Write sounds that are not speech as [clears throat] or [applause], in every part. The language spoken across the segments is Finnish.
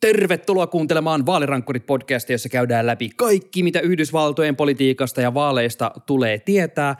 Tervetuloa kuuntelemaan Vaalirankkurit podcastia, jossa käydään läpi kaikki, mitä Yhdysvaltojen politiikasta ja vaaleista tulee tietää.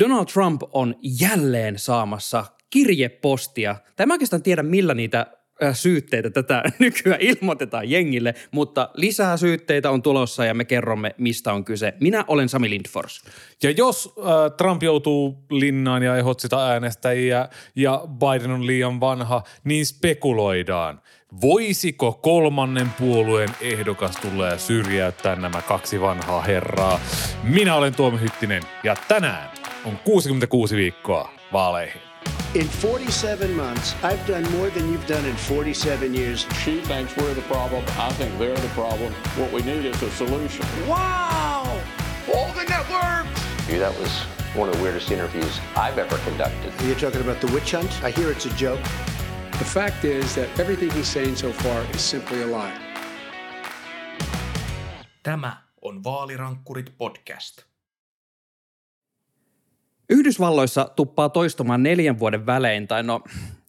Donald Trump on jälleen saamassa kirjepostia. Tai mä oikeastaan tiedä, millä niitä äh, syytteitä tätä [laughs] nykyään ilmoitetaan jengille, mutta lisää syytteitä on tulossa ja me kerromme, mistä on kyse. Minä olen Sami Lindfors. Ja jos äh, Trump joutuu linnaan ja ehdot sitä äänestäjiä ja Biden on liian vanha, niin spekuloidaan. Voisiko kolmannen puolueen ehdokas tulla ja syrjäyttää nämä kaksi vanhaa herraa? Minä olen Tuomi Hyttinen ja tänään on 66 viikkoa vaaleihin. In 47 months, I've done more than you've done in 47 years. She thinks we're the problem. I think they're the problem. What we need is a solution. Wow! All the networks! That was one of the weirdest interviews I've ever conducted. You're talking about the witch hunt? I hear it's a joke. The fact is that everything he's saying so far is simply a lie. Tämä on Vaalirankkurit podcast. Yhdysvalloissa tuppaa toistumaan neljän vuoden välein, tai no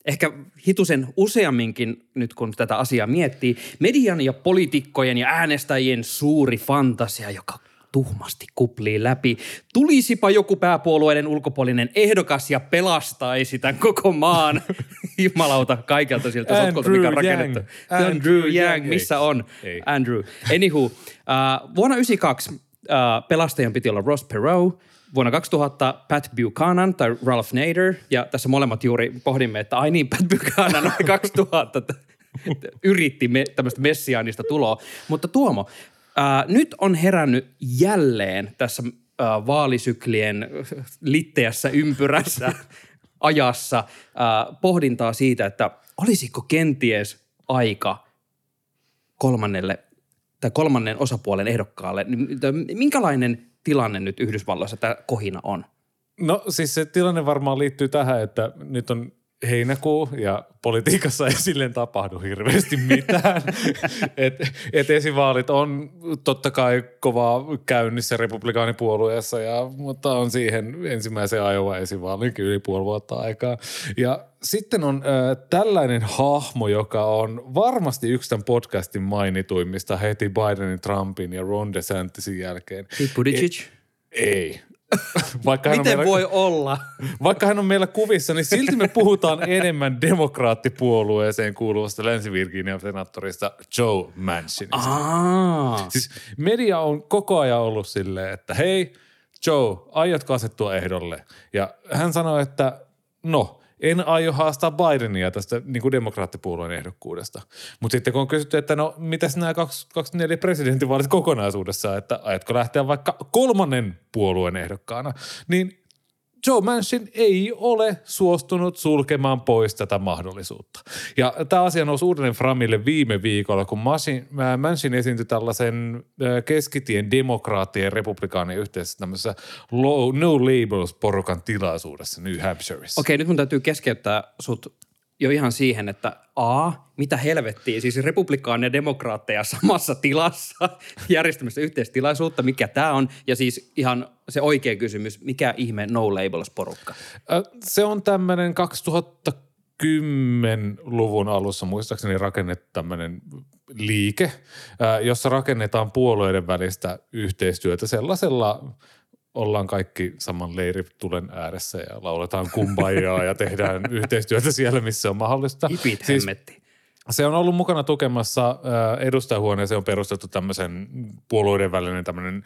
ehkä hitusen useamminkin nyt kun tätä asiaa miettii, median ja poliitikkojen ja äänestäjien suuri fantasia, joka tuhmasti kuplii läpi. Tulisipa joku pääpuolueiden ulkopuolinen ehdokas ja pelastaisi tämän koko maan. [laughs] Jumalauta kaikelta siltä sotkolta, mikä on rakennettu. Andrew Andrew Yang. Yang, missä on Ei. Andrew? Anywho, uh, vuonna 1992 uh, pelastajan piti olla Ross Perot, Vuonna 2000 Pat Buchanan tai Ralph Nader, ja tässä molemmat juuri pohdimme, että ai niin, Pat Buchanan oli [laughs] 2000 t- yritti me, tämmöistä messiaanista tuloa. Mutta Tuomo, ää, nyt on herännyt jälleen tässä ää, vaalisyklien litteässä ympyrässä [laughs] ajassa ää, pohdintaa siitä, että olisiko kenties aika kolmannelle tai kolmannen osapuolen ehdokkaalle, niin minkälainen tilanne nyt Yhdysvalloissa tämä kohina on? No siis se tilanne varmaan liittyy tähän, että nyt on heinäkuu ja politiikassa ei silleen tapahdu hirveästi mitään. [laughs] et, et esivaalit on totta kai kovaa käynnissä republikaanipuolueessa, ja, mutta on siihen ensimmäiseen Iowa esivaalinkin yli puoli vuotta aikaa. Ja sitten on äh, tällainen hahmo, joka on varmasti yksi tämän podcastin mainituimmista heti Bidenin, Trumpin ja Ron DeSantisin jälkeen. Buttigieg? Ei. [laughs] Vaikka Miten meillä- voi olla? [laughs] vaikka hän on meillä kuvissa, niin silti me puhutaan enemmän demokraattipuolueeseen kuuluvasta Länsi-Virginian senaattorista Joe Manchinista. Aa, Siis media on koko ajan ollut silleen, että hei Joe, aiotko asettua ehdolle? Ja hän sanoi, että no, en aio haastaa Bidenia tästä niin kuin demokraattipuolueen ehdokkuudesta. Mutta sitten kun on kysytty, että no mitäs nämä 24 presidentinvaalit kokonaisuudessa, että aiotko lähteä vaikka kolmannen puolueen ehdokkaana, niin Joe Manchin ei ole suostunut sulkemaan pois tätä mahdollisuutta. Ja tämä asia nousi uudelleen Framille viime viikolla, kun äh, Manchin esiintyi tällaisen äh, keskitien demokraattien ja yhteisessä tämmöisessä low, no labels porukan tilaisuudessa New Hampshireissa. okei, nyt mun täytyy keskeyttää sut jo ihan siihen, että A, mitä helvettiä, siis republikaania ja demokraatteja samassa tilassa [laughs] järjestämässä yhteistilaisuutta, mikä tämä on, ja siis ihan se oikea kysymys, mikä ihme no labels porukka? Se on tämmöinen 2010-luvun alussa muistaakseni rakennettu tämmöinen liike, jossa rakennetaan puolueiden välistä yhteistyötä sellaisella ollaan kaikki saman leiritulen ääressä ja lauletaan kumbajaa ja tehdään yhteistyötä siellä, missä on mahdollista. Hipit Siis hemmetti. Se on ollut mukana tukemassa äh, edustajahuoneeseen on perustettu tämmöisen puolueiden välinen tämmöinen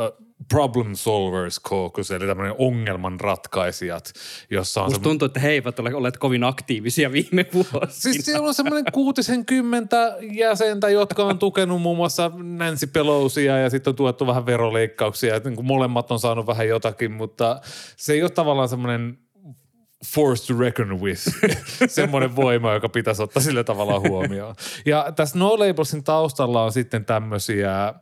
äh, problem solvers caucus, eli tämmöinen ongelman ratkaisijat, jossa on Musta semmo- tuntuu, että he eivät ole olleet kovin aktiivisia viime [laughs] vuosina. Siis siellä on semmoinen kuutisen kymmentä jäsentä, jotka on tukenut muun muassa Nancy Pelosia ja sitten on tuettu vähän veroleikkauksia. Että niin molemmat on saanut vähän jotakin, mutta se ei ole tavallaan semmoinen forced to reckon with, [laughs] semmoinen voima, joka pitäisi ottaa sillä tavalla huomioon. Ja tässä No Labelsin taustalla on sitten tämmöisiä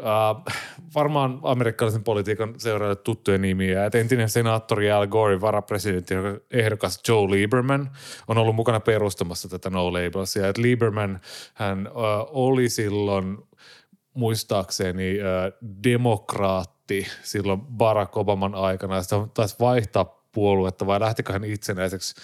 Uh, varmaan amerikkalaisen politiikan seuraajille tuttuja nimiä. Et entinen senaattori Al Gore, varapresidentti, ehdokas Joe Lieberman on ollut mukana perustamassa tätä No Labelsia. Et Lieberman hän uh, oli silloin muistaakseni uh, demokraatti silloin Barack Obaman aikana. Sitä taisi vaihtaa puoluetta vai lähtikö hän itsenäiseksi.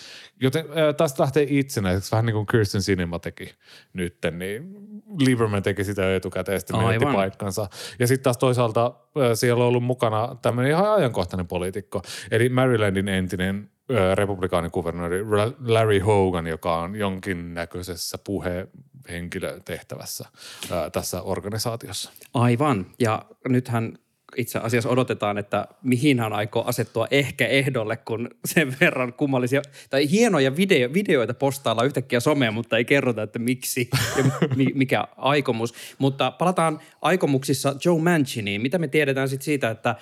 Joten äh, taas lähtee itsenäiseksi, vähän niin kuin Kirsten Sinema teki nyt, niin Lieberman teki sitä etukäteen ja sitten menetti Aivan. paikkansa. Ja sitten taas toisaalta äh, siellä on ollut mukana tämmöinen ihan ajankohtainen poliitikko, eli Marylandin entinen äh, republikaanin kuvernööri Ra- Larry Hogan, joka on jonkinnäköisessä puhehenkilötehtävässä äh, tässä organisaatiossa. Aivan. Ja nythän itse asiassa odotetaan, että mihin hän aikoo asettua ehkä ehdolle, kun sen verran kummallisia, tai hienoja video, videoita postaillaan yhtäkkiä someen, mutta ei kerrota, että miksi ja mi- mikä aikomus. Mutta palataan aikomuksissa Joe Manchiniin. Mitä me tiedetään sit siitä, että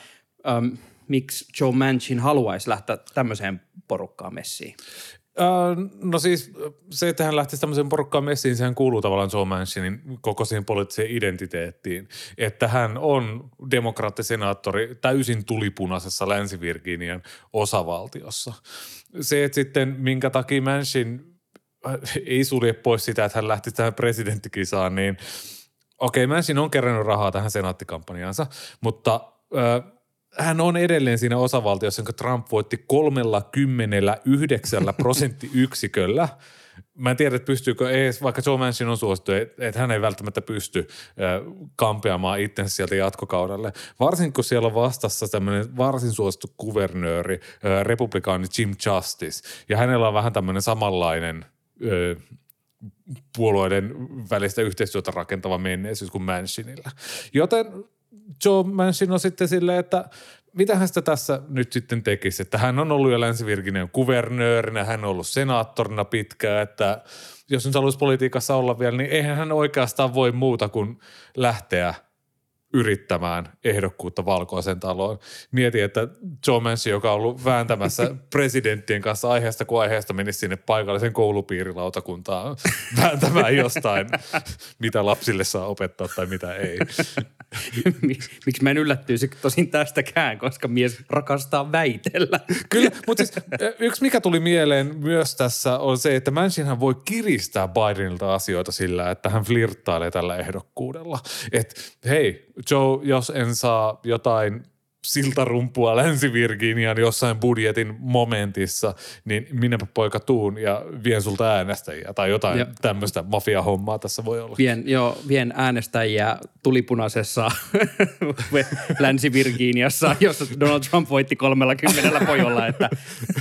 äm, miksi Joe Manchin haluaisi lähteä tämmöiseen porukkaan messiin? Öö, no siis se, että hän lähtisi tämmöiseen porukkaan messiin, sehän kuuluu tavallaan Joe Manchinin koko siihen poliittiseen identiteettiin. Että hän on demokraattisenaattori täysin tulipunaisessa Länsi-Virginian osavaltiossa. Se, että sitten minkä takia Manchin äh, ei sulje pois sitä, että hän lähti tähän presidenttikisaan, niin okei, Manchin on kerännyt rahaa tähän senaattikampanjaansa, mutta hän on edelleen siinä osavaltiossa, jonka Trump voitti 39 [laughs] prosenttiyksiköllä. Mä en tiedä, että pystyykö edes, vaikka Joe Manchin on suosittu, että että hän ei välttämättä pysty kampeamaan itsensä sieltä jatkokaudelle. Varsinkin kun siellä on vastassa tämmöinen varsin suosittu kuvernööri, republikaani Jim Justice, ja hänellä on vähän tämmöinen samanlainen ö, puolueiden välistä yhteistyötä rakentava menneisyys kuin Manchinilla. Joten Joe Manchin on sitten silleen, että mitä hän sitä tässä nyt sitten tekisi, että hän on ollut jo Länsi-Virginian kuvernöörinä, hän on ollut senaattorina pitkään, että jos nyt haluaisi politiikassa olla vielä, niin eihän hän oikeastaan voi muuta kuin lähteä yrittämään ehdokkuutta valkoiseen taloon. Mieti, että Joe Manchin, joka on ollut vääntämässä [laughs] presidenttien kanssa aiheesta kuin aiheesta, menisi sinne paikallisen koulupiirilautakuntaan [laughs] vääntämään jostain, mitä lapsille saa opettaa tai mitä ei. [laughs] Miksi mä en yllättyisi tosin tästäkään, koska mies rakastaa väitellä. Kyllä, mutta siis yksi mikä tuli mieleen myös tässä on se, että Manchinhan voi kiristää Bidenilta asioita sillä, että hän flirttailee tällä ehdokkuudella. Että hei Joe, jos en saa jotain siltarumpua Länsi-Virginian jossain budjetin momentissa, niin minäpä poika tuun ja vien sulta äänestäjiä tai jotain Ja- tämmöistä mafia-hommaa tässä voi olla. Vien, joo, vien äänestäjiä tulipunaisessa [laughs] Länsi-Virginiassa, jossa Donald Trump voitti 30 pojolla. Että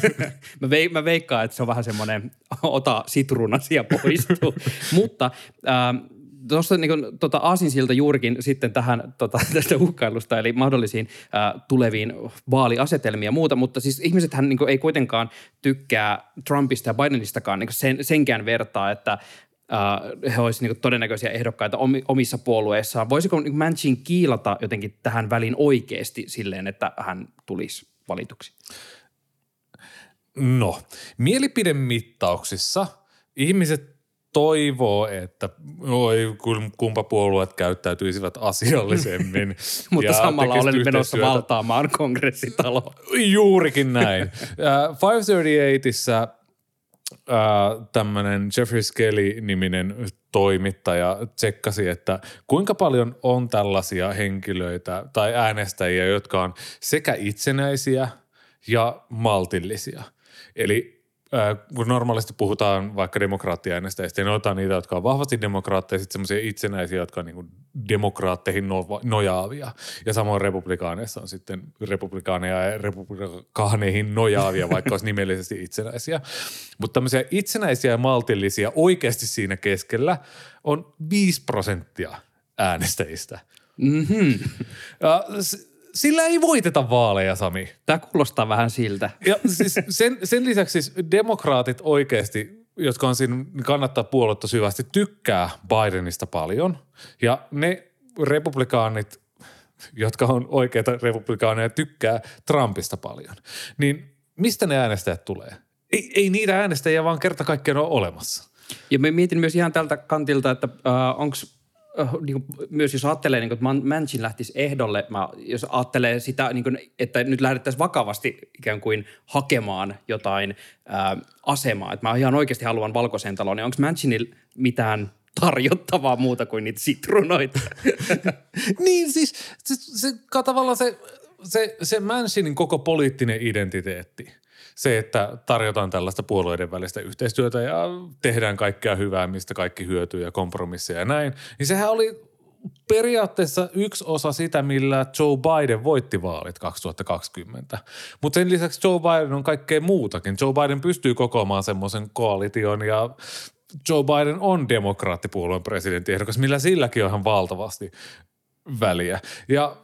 [laughs] mä, vei, mä veikkaan, että se on vähän semmoinen ota sitruunas ja poistuu. [laughs] Mutta ähm, Tuossa niin tota Aasinsilta juurikin sitten tähän tota, [laughs] tästä uhkailusta, eli mahdollisiin ää, tuleviin vaaliasetelmiin ja muuta, mutta siis ihmisethän niin ei kuitenkaan tykkää Trumpista ja Bidenistakaan niin sen, senkään vertaa, että ää, he olisivat niin todennäköisiä ehdokkaita omi, omissa puolueissaan. Voisiko niin Manchin kiilata jotenkin tähän väliin oikeasti silleen, että hän tulisi valituksi? No, mielipidemittauksissa ihmiset toivoo, että oi, kumpa puolueet käyttäytyisivät asiallisemmin. [laughs] Mutta samalla olen menossa valtaamaan kongressitaloa. Juurikin näin. [laughs] Äh, 538 tämmöinen Jeffrey Skelly-niminen toimittaja tsekkasi, että kuinka paljon on tällaisia henkilöitä tai äänestäjiä, jotka on sekä itsenäisiä ja maltillisia. Eli äh, kun normaalisti puhutaan vaikka demokraattiäänestäjistä, niin otetaan niitä, jotka on vahvasti demokraatteja, sitten semmoisia itsenäisiä, jotka on niin demokraatteihin no- nojaavia. Ja samoin republikaaneissa on sitten republikaaneja ja republikaaneihin nojaavia, vaikka olisi nimellisesti itsenäisiä. Mutta tämmöisiä itsenäisiä ja maltillisia oikeasti siinä keskellä on 5 prosenttia äänestäjistä. Mm-hmm. Ja s- sillä ei voiteta vaaleja, Sami. Tämä kuulostaa vähän siltä. Ja siis sen, sen lisäksi siis demokraatit oikeasti, jotka on siinä, kannattaa puoluetta syvästi, tykkää Bidenista paljon. Ja ne republikaanit, jotka on oikeita republikaaneja, tykkää Trumpista paljon. Niin mistä ne äänestäjät tulee? Ei, ei niitä äänestäjiä vaan kerta kaikkiaan ole olemassa. Ja mä mietin myös ihan tältä kantilta, että äh, onko äh, niin myös jos ajattelee, niin kuin, että Man- Manchin lähtisi ehdolle, mä, jos ajattelee sitä, niin kuin, että nyt lähdettäisiin vakavasti ikään kuin hakemaan jotain äh, asemaa, että mä ihan oikeasti haluan valkoiseen taloon, niin onko Manchinilla mitään tarjottavaa muuta kuin niitä sitruunoita? [laughs] niin siis se, se, se tavallaan se, se, se Manchinin koko poliittinen identiteetti, se, että tarjotaan tällaista puolueiden välistä yhteistyötä ja tehdään kaikkea hyvää, mistä kaikki hyötyy ja kompromisseja ja näin, niin sehän oli periaatteessa yksi osa sitä, millä Joe Biden voitti vaalit 2020. Mutta sen lisäksi Joe Biden on kaikkea muutakin. Joe Biden pystyy kokoamaan semmoisen koalition ja Joe Biden on demokraattipuolueen presidenttiehdokas, millä silläkin on ihan valtavasti väliä. Ja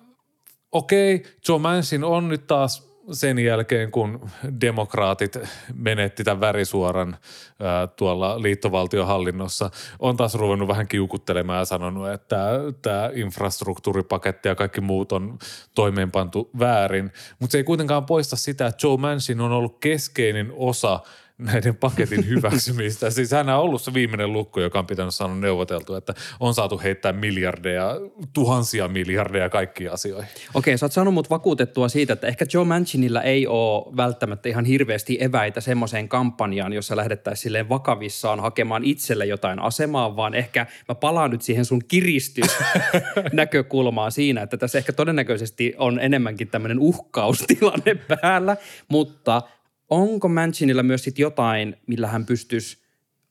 okei, Joe Manchin on nyt taas sen jälkeen, kun demokraatit menetti tämän värisuoran ää, tuolla liittovaltiohallinnossa, on taas ruvennut vähän kiukuttelemaan ja sanonut, että tämä infrastruktuuripaketti ja kaikki muut on toimeenpantu väärin. Mutta se ei kuitenkaan poista sitä, että Joe Manchin on ollut keskeinen osa – näiden paketin hyväksymistä. [laughs] siis hän on ollut se viimeinen lukko, joka on pitänyt saada neuvoteltu, että on saatu heittää miljardeja, tuhansia miljardeja kaikkiin asioihin. Okei, sä oot saanut mut vakuutettua siitä, että ehkä Joe Manchinilla ei ole välttämättä ihan hirveästi eväitä semmoiseen kampanjaan, jossa lähdettäisiin silleen vakavissaan hakemaan itselle jotain asemaa, vaan ehkä mä palaan nyt siihen sun kiristysnäkökulmaan siinä, että tässä ehkä todennäköisesti on enemmänkin tämmöinen uhkaustilanne [laughs] päällä, mutta – onko Manchinilla myös sit jotain, millä hän pystyisi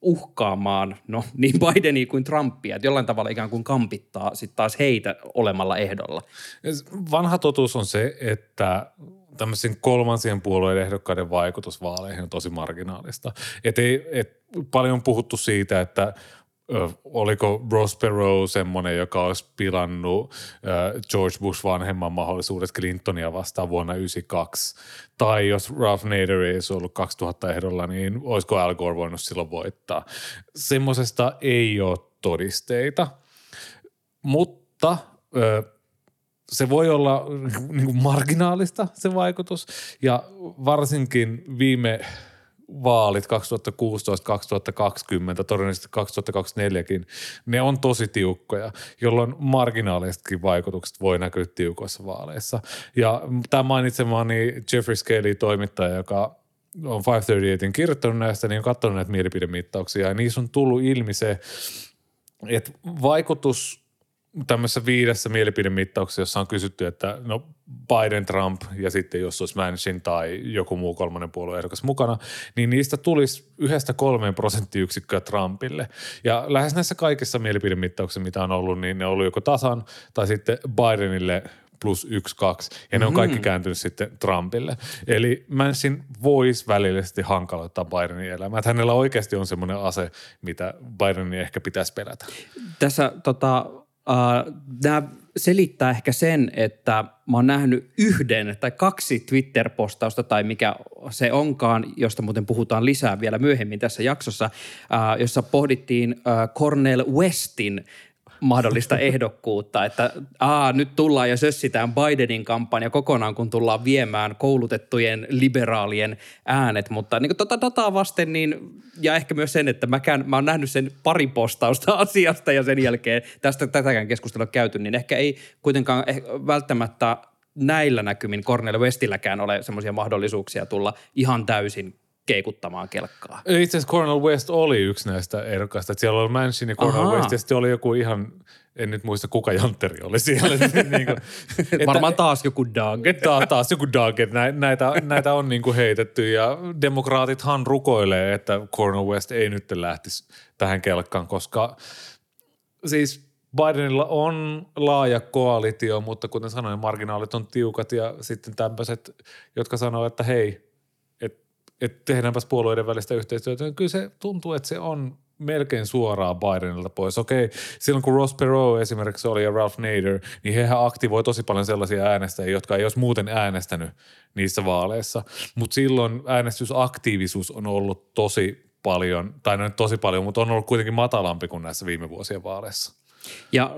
uhkaamaan no, niin Bidenia kuin Trumpia, että jollain tavalla ikään kuin kampittaa sitten taas heitä olemalla ehdolla? Vanha totuus on se, että tämmöisen kolmansien puolueiden ehdokkaiden vaikutus vaaleihin on tosi marginaalista. Et ei, et paljon on puhuttu siitä, että oliko Ross Perot semmoinen, joka olisi pilannut George Bush vanhemman mahdollisuudet Clintonia vastaan vuonna 1992. Tai jos Ralph Nader ei olisi ollut 2000 ehdolla, niin olisiko Al Gore voinut silloin voittaa. Semmoisesta ei ole todisteita, mutta se voi olla [laughs] niin kuin marginaalista se vaikutus ja varsinkin viime – vaalit 2016-2020, todennäköisesti 2024kin, ne on tosi tiukkoja, jolloin marginaalisetkin vaikutukset voi näkyä tiukoissa vaaleissa. Ja tämä mainitsemani Jeffrey Skelly toimittaja, joka on 538 kirjoittanut näistä, niin on katsonut näitä mielipidemittauksia ja niissä on tullut ilmi se, että vaikutus tämmöisessä viidessä mielipidemittauksessa, jossa on kysytty, että no Biden, Trump ja sitten jos olisi Manchin tai joku muu kolmannen puolueen ehdokas mukana, niin niistä tulisi yhdestä kolmeen prosenttiyksikköä Trumpille. Ja lähes näissä kaikissa mielipidemittauksissa, mitä on ollut, niin ne on ollut joko tasan tai sitten Bidenille plus yksi, kaksi, ja ne on kaikki mm-hmm. kääntynyt sitten Trumpille. Eli Manchin voisi välillisesti hankaloittaa Bidenin elämää. Että hänellä oikeasti on semmoinen ase, mitä Bidenin ehkä pitäisi pelätä. Tässä tota, Uh, nämä selittää ehkä sen, että mä oon nähnyt yhden tai kaksi Twitter-postausta tai mikä se onkaan, josta muuten puhutaan lisää vielä myöhemmin tässä jaksossa, uh, jossa pohdittiin uh, Cornel Westin mahdollista ehdokkuutta, että aa, nyt tullaan ja sössitään Bidenin kampanja kokonaan, kun tullaan viemään koulutettujen liberaalien äänet, mutta niin tota dataa vasten niin, ja ehkä myös sen, että mäkään, mä oon nähnyt sen pari postausta [laughs] asiasta ja sen jälkeen tästä tätäkään keskustelua käyty, niin ehkä ei kuitenkaan eh, välttämättä näillä näkymin Cornel Westilläkään ole semmoisia mahdollisuuksia tulla ihan täysin keikuttamaan kelkkaa. Itse asiassa Cornel West oli yksi näistä ehdokkaista. Siellä oli Manchin ja Cornel Ahaa. West ja sitten oli joku ihan, en nyt muista kuka jantteri oli siellä. [laughs] niin kuin, että, Varmaan taas joku Doug. Taas, taas joku Doug, näitä, näitä on niin kuin heitetty ja demokraatithan rukoilee, että Cornel West ei nyt lähtisi tähän kelkkaan, koska siis Bidenilla on laaja koalitio, mutta kuten sanoin, marginaalit on tiukat ja sitten tämmöiset, jotka sanoo, että hei, että tehdäänpäs puolueiden välistä yhteistyötä, niin kyllä se tuntuu, että se on melkein suoraan Bidenilta pois. Okei, silloin kun Ross Perot esimerkiksi oli ja Ralph Nader, niin hehän aktivoi tosi paljon sellaisia äänestäjiä, jotka ei olisi muuten äänestänyt niissä vaaleissa. Mutta silloin äänestysaktiivisuus on ollut tosi paljon, tai no tosi paljon, mutta on ollut kuitenkin matalampi kuin näissä viime vuosien vaaleissa. Ja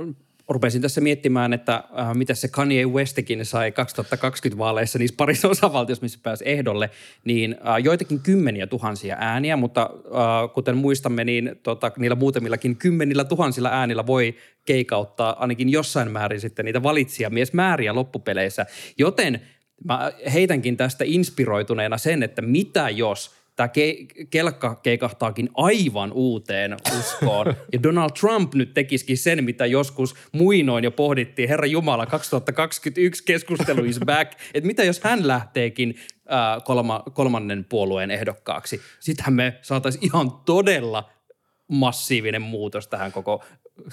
rupesin tässä miettimään, että äh, mitä se Kanye Westikin sai 2020 vaaleissa niissä parissa osavaltiossa, missä pääsi ehdolle, niin äh, joitakin kymmeniä tuhansia ääniä, mutta äh, kuten muistamme, niin tota, niillä muutamillakin kymmenillä tuhansilla äänillä voi keikauttaa ainakin jossain määrin sitten niitä määriä loppupeleissä. Joten mä heitänkin tästä inspiroituneena sen, että mitä jos – tämä ke- kelkka keikahtaakin aivan uuteen uskoon. Ja Donald Trump nyt tekisikin sen, mitä joskus muinoin jo pohdittiin, Herra Jumala, 2021 keskustelu is back, että mitä jos hän lähteekin äh, kolma, kolmannen puolueen ehdokkaaksi. Sittenhän me saataisiin ihan todella massiivinen muutos tähän koko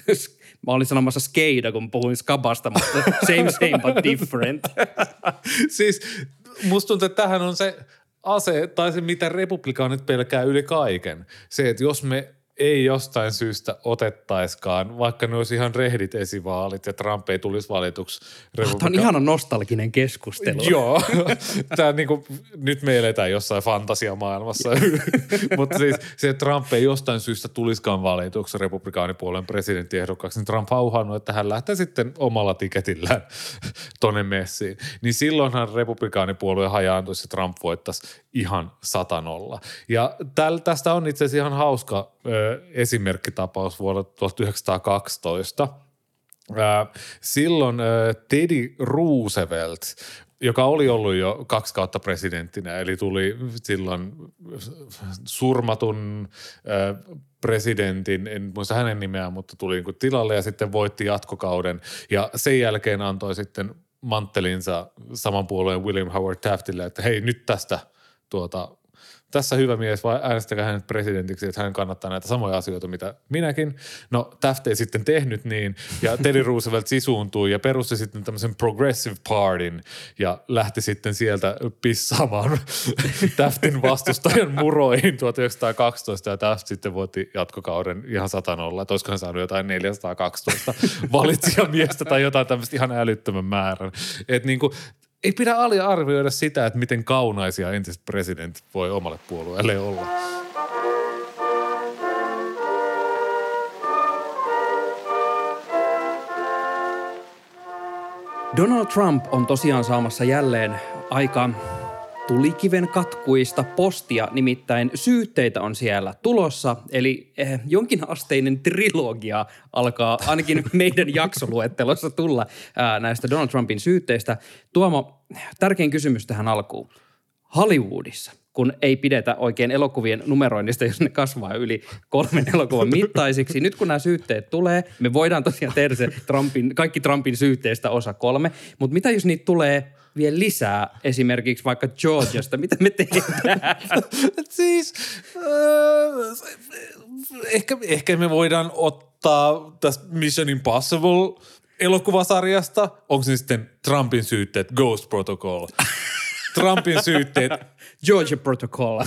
[laughs] Mä olin sanomassa skeida, kun puhuin skabasta, mutta same same but different. [laughs] siis musta tuntuu, että tähän on se ase, tai se mitä republikaanit pelkää yli kaiken. Se, että jos me ei jostain syystä otettaiskaan, vaikka ne olisi ihan rehdit esivaalit ja Trump ei tulisi valituksi. Republika- Tämä on ihana nostalginen keskustelu. Joo, [laughs] Tämä niinku, nyt me eletään jossain fantasiamaailmassa, [laughs] mutta siis se, että Trump ei jostain syystä tulisikaan valituksi republikaanipuolen presidenttiehdokkaaksi, niin Trump on uhannut, että hän lähtee sitten omalla tiketillään [laughs] tonne messiin. Niin silloinhan republikaanipuolue hajaantuisi ja Trump voittaisi ihan satanolla. Ja täl, tästä on itse asiassa ihan hauska ö, esimerkkitapaus vuodelta 1912. Ö, silloin Teddy Roosevelt joka oli ollut jo kaksi kautta presidenttinä, eli tuli silloin surmatun presidentin, en muista hänen nimeään, mutta tuli niin tilalle ja sitten voitti jatkokauden ja sen jälkeen antoi sitten manttelinsa saman puolueen William Howard Taftille, että hei nyt tästä tuota, tässä hyvä mies, vai äänestäkää hänet presidentiksi, että hän kannattaa näitä samoja asioita, mitä minäkin. No Taft ei sitten tehnyt niin, ja Teddy Roosevelt sisuuntui ja perusti sitten tämmöisen Progressive Partyn ja lähti sitten sieltä pissaamaan [laughs] Taftin vastustajan muroihin 1912 ja Taft sitten voitti jatkokauden ihan satanolla, että olisiko hän saanut jotain 412 valitsijamiestä tai jotain tämmöistä ihan älyttömän määrän. Että niin kuin, ei pidä aliarvioida sitä, että miten kaunaisia entiset presidentit voi omalle puolueelle olla. Donald Trump on tosiaan saamassa jälleen aika tulikiven katkuista postia, nimittäin syytteitä on siellä tulossa, eli eh, jonkinasteinen trilogia alkaa ainakin [laughs] meidän jaksoluettelossa tulla ää, näistä Donald Trumpin syytteistä. Tuomo, tärkein kysymys tähän alkuun. Hollywoodissa, kun ei pidetä oikein elokuvien numeroinnista, jos ne kasvaa yli kolmen elokuvan mittaisiksi. Nyt kun nämä syytteet tulee, me voidaan tosiaan tehdä se Trumpin, kaikki Trumpin syytteistä osa kolme, mutta mitä jos niitä tulee vielä lisää esimerkiksi vaikka Georgiasta, mitä me tehdään? [laughs] siis äh, ehkä, ehkä me voidaan ottaa tästä Mission Impossible elokuvasarjasta, onko se sitten Trumpin syytteet, Ghost Protocol, Trumpin syytteet, Georgia Protocol.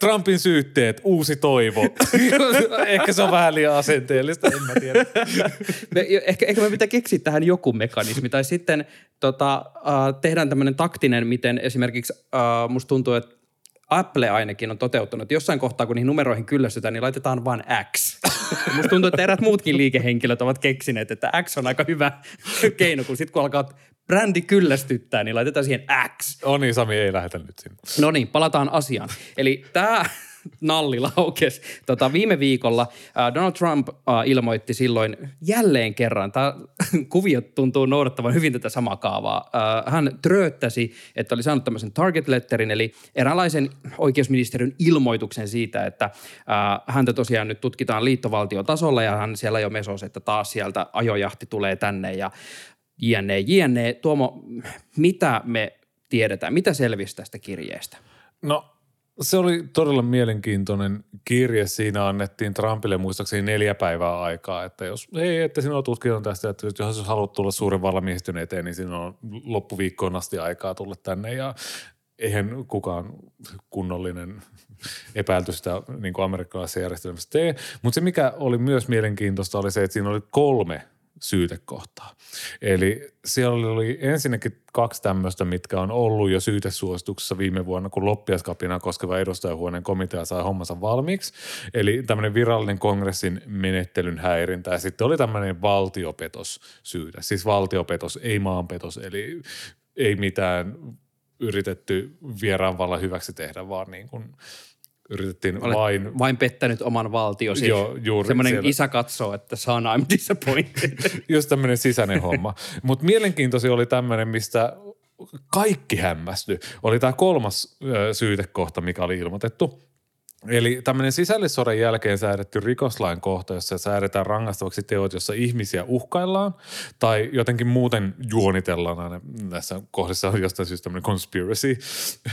Trumpin syytteet, uusi toivo. [laughs] Ehkä se on vähän liian asenteellista, en mä tiedä. [laughs] Me, ehkä, ehkä me pitää keksiä tähän joku mekanismi. Tai sitten tota, uh, tehdään tämmöinen taktinen, miten esimerkiksi uh, musta tuntuu, että Apple ainakin on toteuttanut, että jossain kohtaa, kun niihin numeroihin kyllästytään, niin laitetaan vain X. Musta tuntuu, että erät muutkin liikehenkilöt ovat keksineet, että X on aika hyvä keino, kun sitten kun alkaa brändi kyllästyttää, niin laitetaan siihen X. On niin, Sami ei lähetä nyt sinne. No niin, palataan asiaan. Eli tämä nalli laukes. Tota, viime viikolla äh, Donald Trump äh, ilmoitti silloin jälleen kerran, tämä kuvio tuntuu noudattavan hyvin tätä samaa kaavaa. Äh, hän trööttäsi, että oli saanut tämmöisen target letterin, eli eräänlaisen oikeusministeriön ilmoituksen siitä, että äh, häntä tosiaan nyt tutkitaan liittovaltiotasolla ja hän siellä jo mesos, että taas sieltä ajojahti tulee tänne ja jne, jne. Tuomo, mitä me tiedetään, mitä selvisi tästä kirjeestä? No se oli todella mielenkiintoinen kirje. Siinä annettiin Trumpille muistaakseni neljä päivää aikaa, että jos ei, että sinua tutkitaan tästä, että jos haluat tulla suuren vallamiehistöön eteen, niin siinä on loppuviikkoon asti aikaa tulla tänne ja eihän kukaan kunnollinen epäilty sitä niin kuin amerikkalaisessa järjestelmässä tee. Mutta se, mikä oli myös mielenkiintoista, oli se, että siinä oli kolme syytekohtaa. Eli siellä oli ensinnäkin kaksi tämmöistä, mitkä on ollut jo syytesuosituksessa viime vuonna, kun loppiaskapina koskeva edustajahuoneen komitea sai hommansa valmiiksi. Eli tämmöinen virallinen kongressin menettelyn häirintä ja sitten oli tämmöinen valtiopetos syytä. Siis valtiopetos, ei maanpetos, eli ei mitään yritetty vieraan vallan hyväksi tehdä, vaan niin kuin – yritettiin Olet vain... vain pettänyt oman valtiosi. Joo, juuri Semmoinen siellä. isä katsoo, että son, I'm disappointed. [laughs] Just tämmöinen sisäinen homma. Mutta mielenkiintoisia oli tämmöinen, mistä kaikki hämmästy, oli tämä kolmas ö, syytekohta, mikä oli ilmoitettu. Eli tämmöinen sisällissodan jälkeen säädetty rikoslain kohta, jossa säädetään rangaistavaksi teot, jossa ihmisiä uhkaillaan tai jotenkin muuten juonitellaan aina. Näissä kohdissa on jostain syystä tämmöinen conspiracy.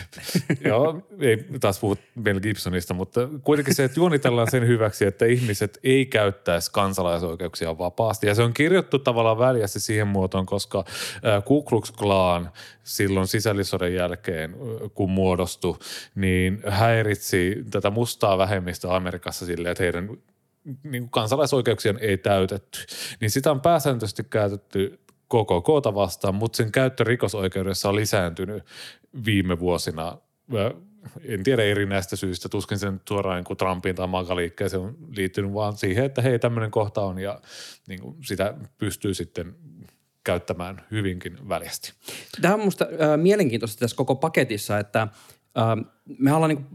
[laughs] Joo, ei taas puhu Mel Gibsonista, mutta kuitenkin se, että juonitellaan sen hyväksi, että ihmiset ei käyttäisi kansalaisoikeuksia vapaasti. Ja se on kirjoittu tavallaan väljästi siihen muotoon, koska Ku Klux Klan silloin sisällissodan jälkeen, kun muodostui, niin häiritsi tätä mustaa vähemmistöä Amerikassa silleen, että heidän niin kuin kansalaisoikeuksien ei täytetty. Niin sitä on pääsääntöisesti käytetty koko koota vastaan, mutta sen käyttö rikosoikeudessa on lisääntynyt viime vuosina en tiedä erinäistä syistä, tuskin sen suoraan niin kuin Trumpin tai makaliikkeeseen on liittynyt vaan siihen, että hei tämmöinen kohta on ja niin kuin sitä pystyy sitten käyttämään hyvinkin väljästi. Tämä on minusta äh, mielenkiintoista tässä koko paketissa, että äh, me ollaan niin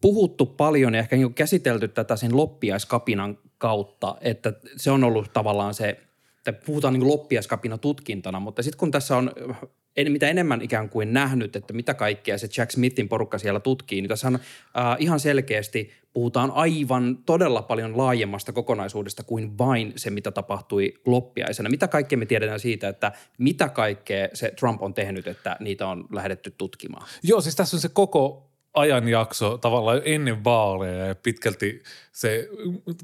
puhuttu paljon ja ehkä niin käsitelty tätä sen loppiaiskapinan kautta, että se on ollut tavallaan se, että puhutaan niin loppiaiskapina tutkintana, mutta sitten kun tässä on en, mitä enemmän ikään kuin nähnyt, että mitä kaikkea se Jack Smithin porukka siellä tutkii, niin tässä äh, ihan selkeästi puhutaan aivan todella paljon laajemmasta kokonaisuudesta kuin vain se, mitä tapahtui loppiaisena. Mitä kaikkea me tiedetään siitä, että mitä kaikkea se Trump on tehnyt, että niitä on lähdetty tutkimaan? Joo, siis tässä on se koko ajanjakso tavallaan ennen vaaleja ja pitkälti se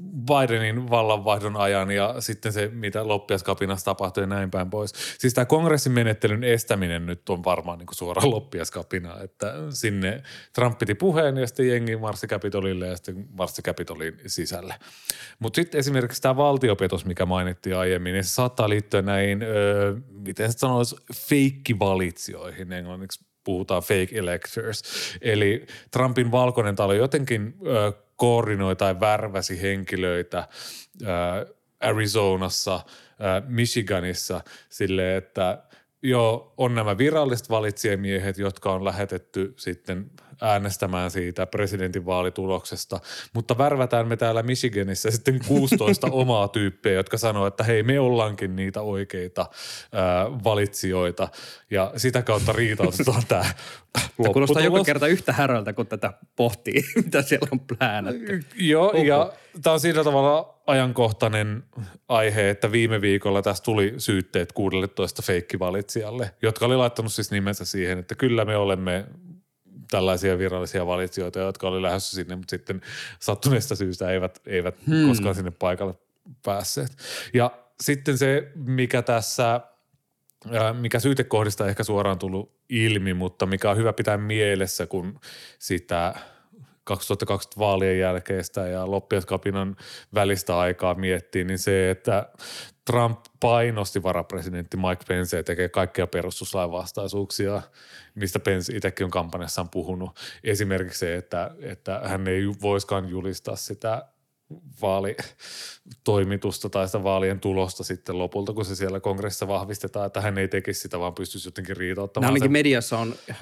Bidenin vallanvaihdon ajan ja sitten se, mitä loppiaskapinassa tapahtui ja näin päin pois. Siis tämä kongressin menettelyn estäminen nyt on varmaan niin kuin suora [laughs] loppiaskapina, että sinne Trump piti puheen ja sitten jengi marssi Capitolille ja sitten marssi Capitolin sisälle. Mutta sitten esimerkiksi tämä valtiopetos, mikä mainittiin aiemmin, niin se saattaa liittyä näihin, öö, miten se sanoisi, feikkivalitsijoihin englanniksi puhutaan fake electors. Eli Trumpin valkoinen talo jotenkin ö, koordinoi tai värväsi henkilöitä ö, Arizonassa, ö, Michiganissa sille, että joo, on nämä viralliset valitsijamiehet, jotka on lähetetty sitten äänestämään siitä presidentin vaalituloksesta, mutta värvätään me täällä Michiganissa sitten 16 [laughs] omaa tyyppiä, jotka sanoo, että hei me ollaankin niitä oikeita ää, valitsijoita ja sitä kautta riitautetaan tämä Tämä [laughs] kuulostaa joka kerta yhtä häröltä, kun tätä pohtii, [laughs] mitä siellä on pläänätty. Joo, Oho. ja tämä on sillä tavalla ajankohtainen aihe, että viime viikolla tässä tuli syytteet 16 feikkivalitsijalle, jotka oli laittanut siis nimensä siihen, että kyllä me olemme tällaisia virallisia valitsijoita, jotka oli lähdössä sinne, mutta sitten sattuneesta syystä eivät, eivät hmm. koskaan sinne paikalle päässeet. Ja sitten se, mikä tässä, mikä syytekohdista ehkä suoraan tullut ilmi, mutta mikä on hyvä pitää mielessä, kun sitä 2020 vaalien jälkeistä ja loppiaskapinan välistä aikaa miettii, niin se, että Trump painosti varapresidentti Mike Pence tekee kaikkia perustuslain vastaisuuksia, mistä Pence itsekin on kampanjassaan puhunut. Esimerkiksi se, että, että hän ei voiskaan julistaa sitä vaalitoimitusta tai sitä vaalien tulosta sitten lopulta, kun se siellä kongressissa vahvistetaan, että hän ei tekisi sitä, vaan pystyisi jotenkin riitauttamaan. ainakin sen. mediassa on äh,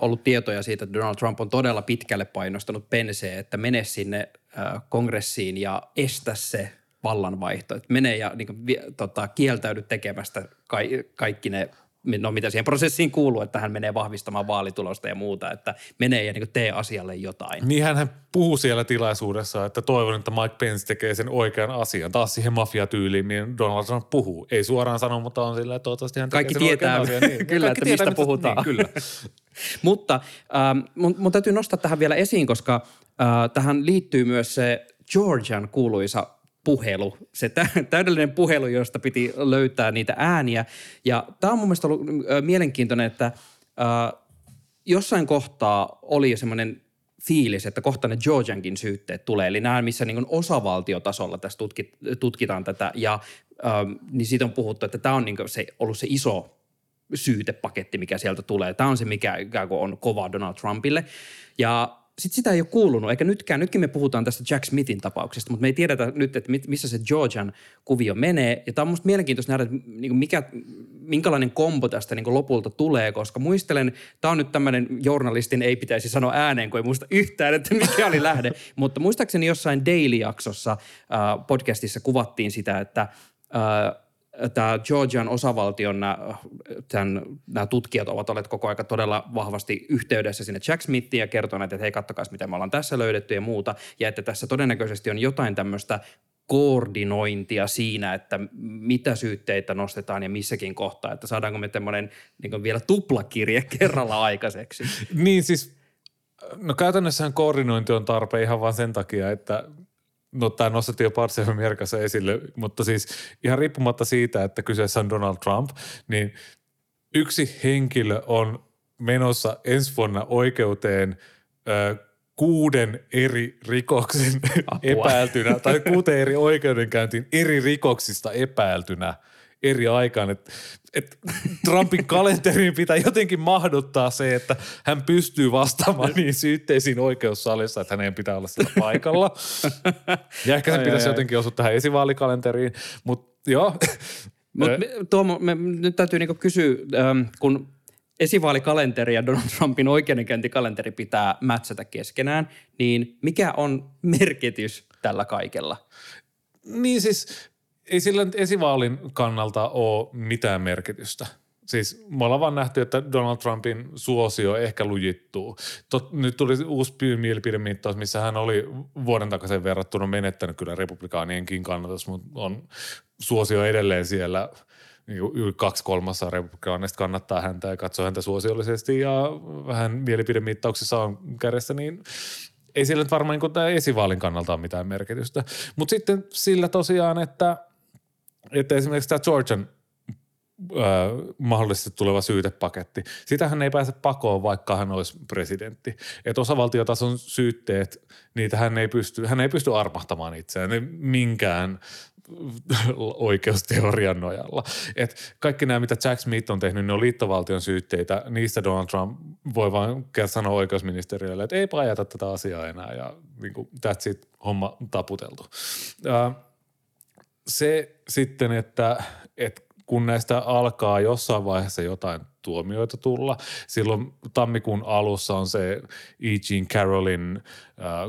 ollut tietoja siitä, että Donald Trump on todella pitkälle painostanut Penceä, että mene sinne äh, kongressiin ja estä se vallanvaihto. Että mene ja niin kuin, tota, kieltäydy tekemästä ka- kaikki ne no mitä siihen prosessiin kuuluu, että hän menee vahvistamaan vaalitulosta ja muuta, että menee ja niin tee asialle jotain. Niin hän puhuu siellä tilaisuudessa, että toivon, että Mike Pence tekee sen oikean asian. Taas siihen mafiatyyliin, mihin Donald Trump puhuu. Ei suoraan sano, mutta on sillä, että toivottavasti hän Kaikki tekee sen tietää, oikean asian. [laughs] Niin. kyllä, Kaikki että tietää, mistä puhutaan. Niin, kyllä. [laughs] mutta ähm, mun, mun täytyy nostaa tähän vielä esiin, koska äh, tähän liittyy myös se Georgian kuuluisa puhelu, se täydellinen puhelu, josta piti löytää niitä ääniä. Ja tämä on mun mielestä ollut mielenkiintoinen, että jossain kohtaa oli semmoinen fiilis, että kohta ne Georgiankin syytteet tulee. Eli nämä, missä niin osavaltiotasolla tässä tutkit, tutkitaan tätä. Ja ähm, niin siitä on puhuttu, että tämä on niin se, ollut se iso syytepaketti, mikä sieltä tulee. Tämä on se, mikä ikään kuin on kova Donald Trumpille. Ja sitten sitä ei ole kuulunut, eikä nytkään. Nytkin me puhutaan tästä Jack Smithin tapauksesta, mutta me ei tiedetä nyt, että missä se Georgian kuvio menee. Ja tämä on musta mielenkiintoista nähdä, että niin mikä, minkälainen kombo tästä niin lopulta tulee, koska muistelen, tämä on nyt tämmöinen journalistin ei pitäisi sanoa ääneen, kun ei muista yhtään, että mikä oli lähde. [laughs] mutta muistaakseni jossain Daily-jaksossa äh, podcastissa kuvattiin sitä, että äh, tämä Georgian osavaltion nämä, tämän, nämä tutkijat ovat olleet koko aika todella vahvasti yhteydessä sinne Jack Smithiin ja kertoneet, että hei kattokaa, miten me ollaan tässä löydetty ja muuta. Ja että tässä todennäköisesti on jotain tämmöistä koordinointia siinä, että mitä syytteitä nostetaan ja missäkin kohtaa, että saadaanko me tämmöinen niin vielä tuplakirje [laughs] kerralla aikaiseksi. Niin siis, no käytännössähän koordinointi on tarpeen ihan vain sen takia, että no tämä nostettiin jo Parsi Amerikassa esille, mutta siis ihan riippumatta siitä, että kyseessä on Donald Trump, niin yksi henkilö on menossa ensi vuonna oikeuteen ö, kuuden eri rikoksen epäiltynä, tai kuuteen eri oikeudenkäyntiin eri rikoksista epäiltynä eri aikaan. Et, et Trumpin kalenteriin pitää jotenkin mahduttaa se, että hän pystyy vastaamaan niin syytteisiin oikeussalissa, että hänen pitää olla siellä paikalla. Ja ehkä sen Ai, pitäisi ai. jotenkin osua tähän esivaalikalenteriin, mutta joo. Mutta Tuomo, me, nyt täytyy niinku kysyä, ähm, kun esivaalikalenteri ja Donald Trumpin oikeudenkäyntikalenteri pitää mätsätä keskenään, niin mikä on merkitys tällä kaikella? Niin siis ei sillä nyt esivaalin kannalta ole mitään merkitystä. Siis me ollaan vaan nähty, että Donald Trumpin suosio ehkä lujittuu. Tot, nyt tuli uusi mielipidemittaus, missä hän oli vuoden takaisin verrattuna menettänyt kyllä republikaanienkin kannatus, mutta on suosio edelleen siellä niin kuin yli kaksi kolmasosaa republikaanista kannattaa häntä ja katsoo häntä suosiollisesti ja vähän mielipidemittauksissa on kädessä, niin ei sillä nyt varmaan niin tämä esivaalin kannalta ole mitään merkitystä. Mutta sitten sillä tosiaan, että, että esimerkiksi tämä Georgian ö, mahdollisesti tuleva syytepaketti. Sitähän ei pääse pakoon, vaikka hän olisi presidentti. Että osavaltiotason syytteet, niitä hän ei pysty, hän ei pysty armahtamaan itseään minkään [laughs] oikeusteorian nojalla. Et kaikki nämä, mitä Jack Smith on tehnyt, ne on liittovaltion syytteitä. Niistä Donald Trump voi vain sanoa oikeusministeriölle, että ei ajata tätä asiaa enää ja niin kuin, that's it, homma taputeltu. Ää, se sitten, että, että kun näistä alkaa jossain vaiheessa jotain tuomioita tulla. Silloin tammikuun alussa on se E. Jean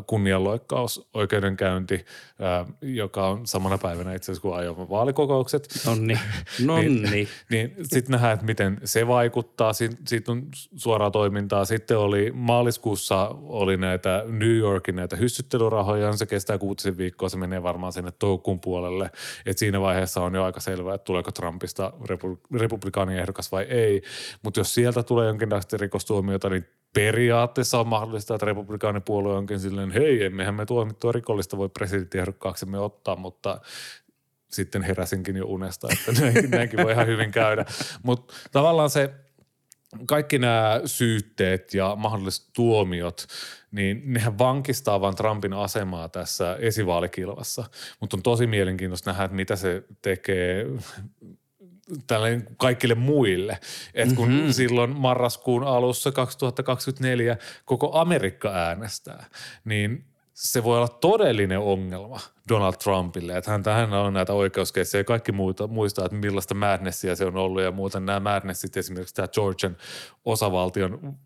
kunnianloikkaus oikeudenkäynti, äh, joka on samana päivänä itse asiassa kuin aiemmin vaalikokoukset. Nonni, [laughs] nonni. Niin sitten nähdään, että miten se vaikuttaa. Siitä, siitä on suoraa toimintaa. Sitten oli maaliskuussa oli näitä New Yorkin näitä hyssyttelyrahoja. Se kestää kuutisen viikkoa. Se menee varmaan sinne toukokuun puolelle. Et siinä vaiheessa on jo aika selvää, että tuleeko Trumpista repu- republikaaniehdokas vai ei. Mutta jos sieltä tulee jonkinlaista rikostuomiota, niin periaatteessa on mahdollista, että republikaanipuolue onkin silleen, hei, emmehän me tuomittua rikollista voi presidenttiehdokkaaksemme ottaa, mutta sitten heräsinkin jo unesta, että [laughs] näinkin, näinkin voi ihan hyvin käydä. Mutta tavallaan se, kaikki nämä syytteet ja mahdolliset tuomiot, niin nehän vankistaa vaan Trumpin asemaa tässä esivaalikilvassa. Mutta on tosi mielenkiintoista nähdä, että mitä se tekee tällainen kaikille muille. Et kun mm-hmm. silloin marraskuun alussa 2024 koko Amerikka äänestää, niin se voi olla todellinen ongelma Donald Trumpille, että hän tähän on näitä oikeuskeissejä ja kaikki muuta, muistaa, että millaista madnessia se on ollut ja muuten nämä madnessit, esimerkiksi tämä Georgian osavaltion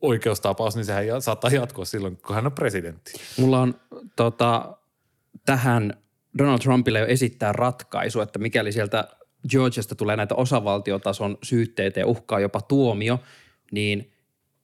oikeustapaus, niin sehän saattaa jatkua silloin, kun hän on presidentti. Mulla on tota, tähän Donald Trumpille jo esittää ratkaisu, että mikäli sieltä Georgiasta tulee näitä osavaltiotason syytteitä ja uhkaa jopa tuomio, niin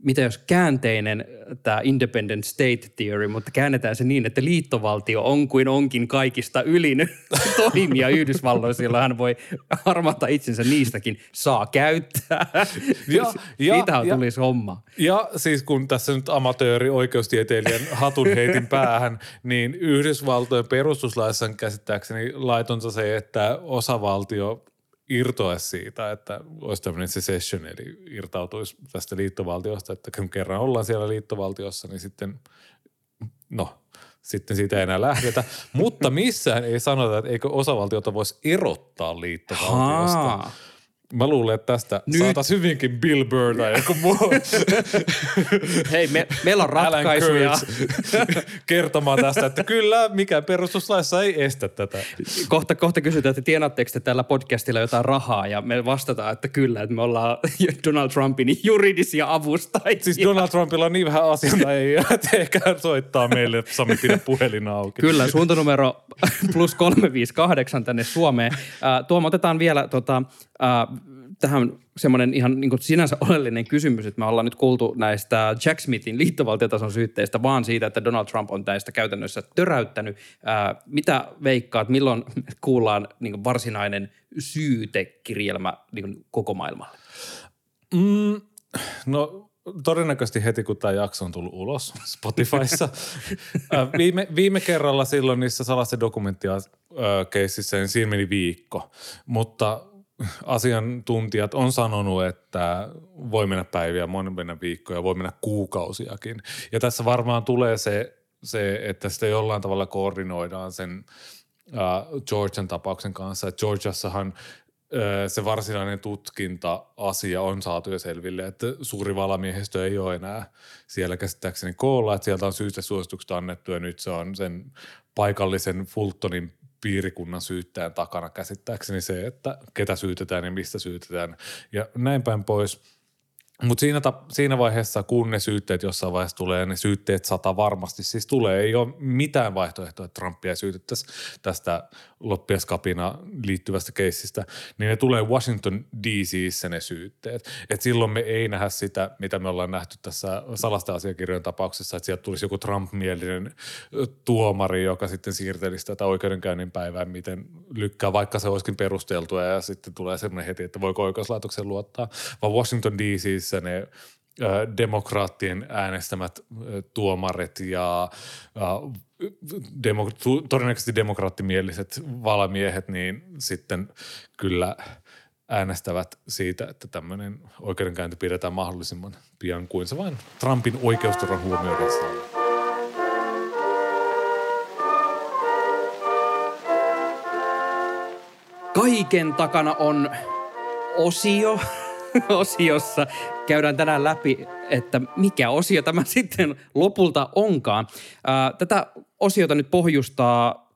mitä jos käänteinen tämä independent state theory, mutta käännetään se niin, että liittovaltio on kuin onkin kaikista ylin [laughs] toimija Yhdysvalloissa, jolla hän voi armata itsensä niistäkin, saa käyttää. [laughs] Ja- ja- Siitähän ja- tulisi homma. Ja siis kun tässä nyt amatööri oikeustieteilijän hatun heitin päähän, niin Yhdysvaltojen perustuslaissa käsittääkseni laitonta se, että osavaltio irtoaisi siitä, että olisi tämmöinen secession, eli irtautuisi tästä liittovaltiosta, että kun kerran ollaan siellä liittovaltiossa, niin sitten, no, sitten siitä ei enää lähdetä. [laughs] Mutta missään ei sanota, että eikö osavaltiota voisi erottaa liittovaltiosta. Haa. Mä luulen, että tästä Nyt- saataisiin hyvinkin Bill Burr tai joku muu [laughs] Hei, me, meillä on ratkaisuja. [laughs] Kertomaan tästä, että kyllä, mikä perustuslaissa ei estä tätä. Kohta, kohta kysytään, että tienaatteko te tällä podcastilla jotain rahaa ja me vastataan, että kyllä, että me ollaan [laughs] Donald Trumpin juridisia avustajia. Siis Donald Trumpilla on niin vähän asianajia, että ehkä soittaa meille, että Sami pidä puhelin auki. Kyllä, suuntanumero plus 358 tänne Suomeen. Äh, Tuomo, otetaan vielä tota, äh, tähän semmoinen ihan niin sinänsä oleellinen kysymys, että me ollaan nyt kuultu näistä Jack Smithin liittovaltiotason syytteistä vaan siitä, että Donald Trump on näistä käytännössä töräyttänyt. Äh, mitä veikkaat, milloin kuullaan niin varsinainen syytekirjelmä niin koko maailmalle? Mm, no todennäköisesti heti, kun tämä jakso on tullut ulos Spotifyssa. [laughs] Viime, viime kerralla silloin niissä salaisten dokumenttia-keississä, niin siinä meni viikko. Mutta asiantuntijat on sanonut, että voi mennä päiviä, voi mennä viikkoja, voi mennä kuukausiakin. Ja tässä varmaan tulee se, se että sitä jollain tavalla koordinoidaan sen uh, Georgian tapauksen kanssa. Et Georgiassahan ö, se varsinainen tutkinta-asia on saatu jo selville, että suuri valamiehistö ei ole enää siellä käsittääkseni koolla, että sieltä on syytesuositukset annettu ja nyt se on sen paikallisen Fultonin piirikunnan syyttäjän takana käsittääkseni se, että ketä syytetään ja mistä syytetään ja näin päin pois. Mutta siinä, siinä vaiheessa, kun ne syytteet jossain vaiheessa tulee, ne syytteet sata varmasti siis tulee. Ei ole mitään vaihtoehtoa, että Trumpia ei syytettäisi tästä loppiaskapina liittyvästä keissistä, niin ne tulee Washington DCissä ne syytteet. Et silloin me ei nähdä sitä, mitä me ollaan nähty tässä salasta asiakirjojen tapauksessa, että sieltä tulisi joku Trump-mielinen tuomari, joka sitten siirtelisi tätä oikeudenkäynnin päivää, miten lykkää, vaikka se olisikin perusteltua ja sitten tulee semmoinen heti, että voiko oikeuslaitoksen luottaa, vaan Washington DCissä ne ö, demokraattien äänestämät ö, tuomarit ja ö, demo, todennäköisesti demokraattimieliset valamiehet, niin sitten kyllä äänestävät siitä, että tämmöinen oikeudenkäynti pidetään mahdollisimman pian kuin se vain Trumpin oikeusturvan huomioiden saa. Kaiken takana on osio, [laughs] osiossa käydään tänään läpi, että mikä osio tämä [laughs] sitten lopulta onkaan. Tätä osiota nyt pohjustaa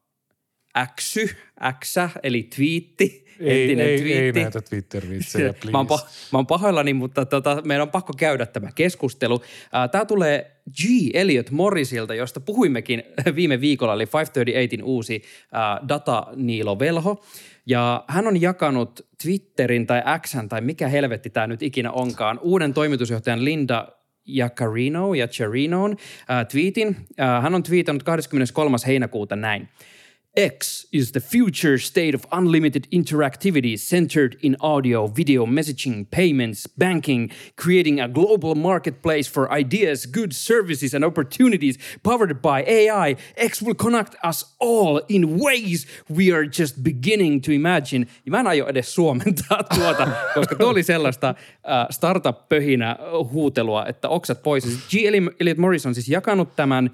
Xy, X, eli twiitti, Ei, entinen ei, ei twiitti. näitä Twitter-vitsejä, please. [laughs] Mä oon, pah- mä oon pahoillani, mutta tota, meidän on pakko käydä tämä keskustelu. Tämä tulee G. Elliot Morrisilta, josta puhuimmekin [laughs] viime viikolla, eli 538 uusi ää, data-niilo-velho. Ja hän on jakanut Twitterin tai Xn tai mikä helvetti tämä nyt ikinä onkaan, uuden toimitusjohtajan Linda Jacarino ja Cherinon äh, tweetin. Äh, hän on tweetannut 23. heinäkuuta näin. X is the future state of unlimited interactivity centered in audio, video, messaging, payments, banking, creating a global marketplace for ideas, goods, services, and opportunities powered by AI. X will connect us all in ways we are just beginning to imagine. Ja mä en aio edes suomentaa [laughs] tuota, koska tuo oli sellaista äh, startup-pöhinä huutelua, että oksat pois. Siis G. Elliot Morris on siis jakanut tämän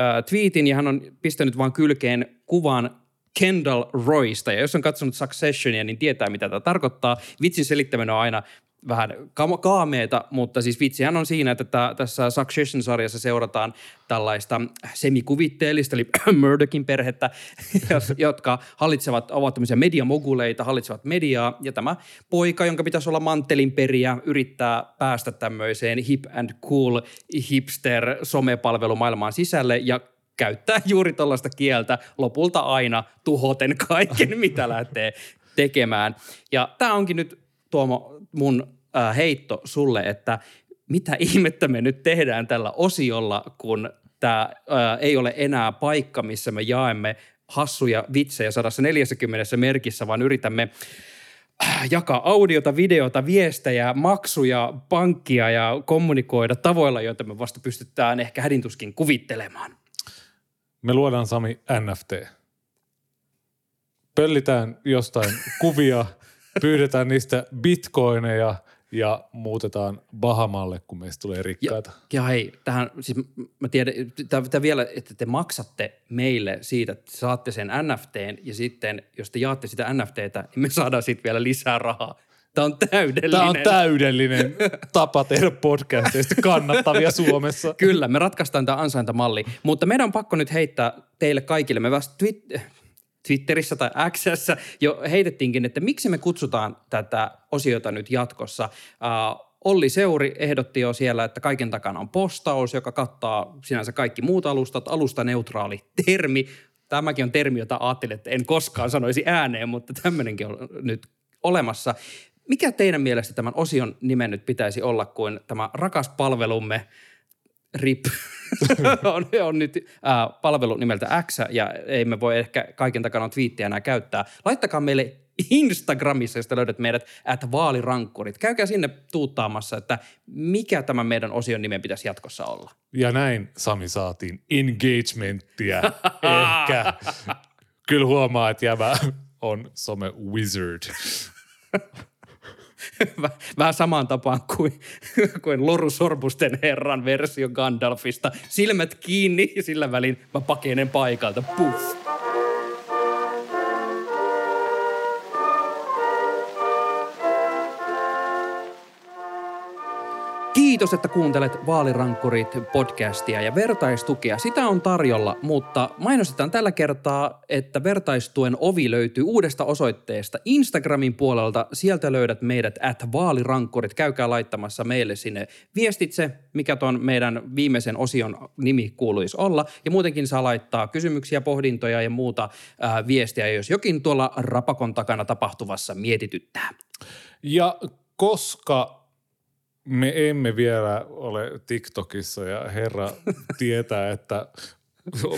äh, tweetin ja hän on pistänyt vaan kylkeen kuvan Kendall Roysta. Ja jos on katsonut Successionia, niin tietää, mitä tämä tarkoittaa. Vitsin selittäminen on aina vähän kaameeta, mutta siis vitsihän on siinä, että tää, tässä Succession-sarjassa seurataan tällaista semikuvitteellista, eli [clears throat] Murdochin perhettä, [laughs] jotka hallitsevat, ovat tämmöisiä mediamoguleita, hallitsevat mediaa, ja tämä poika, jonka pitäisi olla mantelinperiä, yrittää päästä tämmöiseen hip and cool hipster somepalvelumaailmaan sisälle, ja käyttää juuri tällaista kieltä lopulta aina tuhoten kaiken, [laughs] mitä lähtee tekemään. Ja tämä onkin nyt Tuomo mun äh, heitto sulle, että mitä [laughs] ihmettä me nyt tehdään tällä osiolla, kun tämä äh, ei ole enää paikka, missä me jaemme hassuja vitsejä 140 merkissä, vaan yritämme äh, jakaa audiota, videota, viestejä, maksuja, pankkia ja kommunikoida tavoilla, joita me vasta pystytään ehkä hädintuskin kuvittelemaan. Me luodaan Sami NFT. Pöllitään jostain kuvia, [laughs] pyydetään niistä bitcoineja ja muutetaan Bahamalle, kun meistä tulee rikkaita. Ja hei, tähän, siis mä tiedän, tää vielä, että te maksatte meille siitä, että saatte sen NFTn ja sitten, jos te jaatte sitä NFTtä, niin me saadaan sitten vielä lisää rahaa. Tämä on täydellinen. Tämä on täydellinen tapa tehdä podcasteista kannattavia Suomessa. Kyllä, me ratkaistaan tämä ansaintamalli. Mutta meidän on pakko nyt heittää teille kaikille. Me vasta twit- Twitterissä tai Xssä jo heitettiinkin, että miksi me kutsutaan tätä osiota nyt jatkossa. Uh, Olli Seuri ehdotti jo siellä, että kaiken takana on postaus, joka kattaa sinänsä kaikki muut alustat, alustaneutraali termi. Tämäkin on termi, jota ajattelin, että en koskaan sanoisi ääneen, mutta tämmöinenkin on nyt olemassa. Mikä teidän mielestä tämän osion nimen nyt pitäisi olla kuin tämä rakas palvelumme RIP [laughs] on, on nyt äh, palvelu nimeltä X ja ei me voi ehkä kaiken takana twiittiä enää käyttää. Laittakaa meille Instagramissa, josta löydät meidät, että vaalirankkurit. Käykää sinne tuuttaamassa, että mikä tämä meidän osion nimen pitäisi jatkossa olla. Ja näin Sami saatiin engagementtia [laughs] ehkä. Kyllä huomaa, että jävä on some wizard. [laughs] [laughs] Väh- Vähän samaan tapaan kuin, [laughs] kuin Loru Sorbusten herran versio Gandalfista. Silmät kiinni sillä välin mä pakenen paikalta. Puff. Kiitos, että kuuntelet Vaalirankkurit podcastia ja vertaistukea. Sitä on tarjolla, mutta mainostetaan tällä kertaa, että vertaistuen ovi löytyy uudesta osoitteesta Instagramin puolelta. Sieltä löydät meidät at vaalirankkurit. Käykää laittamassa meille sinne viestitse, mikä ton meidän viimeisen osion nimi kuuluisi olla. Ja muutenkin saa laittaa kysymyksiä, pohdintoja ja muuta ää, viestiä, jos jokin tuolla rapakon takana tapahtuvassa mietityttää. Ja koska me emme vielä ole TikTokissa ja herra [laughs] tietää, että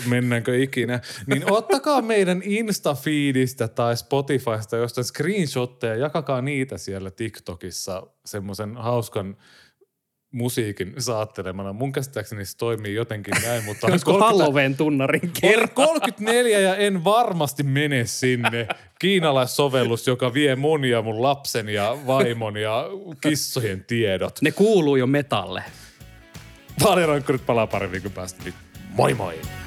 mennäänkö ikinä, niin ottakaa meidän Insta-feedistä tai Spotifysta jostain screenshotteja, jakakaa niitä siellä TikTokissa semmoisen hauskan musiikin saattelemana. Mun käsittääkseni se toimii jotenkin näin, [laughs] mutta Olisiko Halloween tunnarin kerran? 34 ja en varmasti mene sinne. Kiinalaissovellus, joka vie mun ja mun lapsen ja vaimon ja kissojen tiedot. Ne kuuluu jo metalle. Vaalirankkurit palaa pari viikon päästä. Niin moi moi!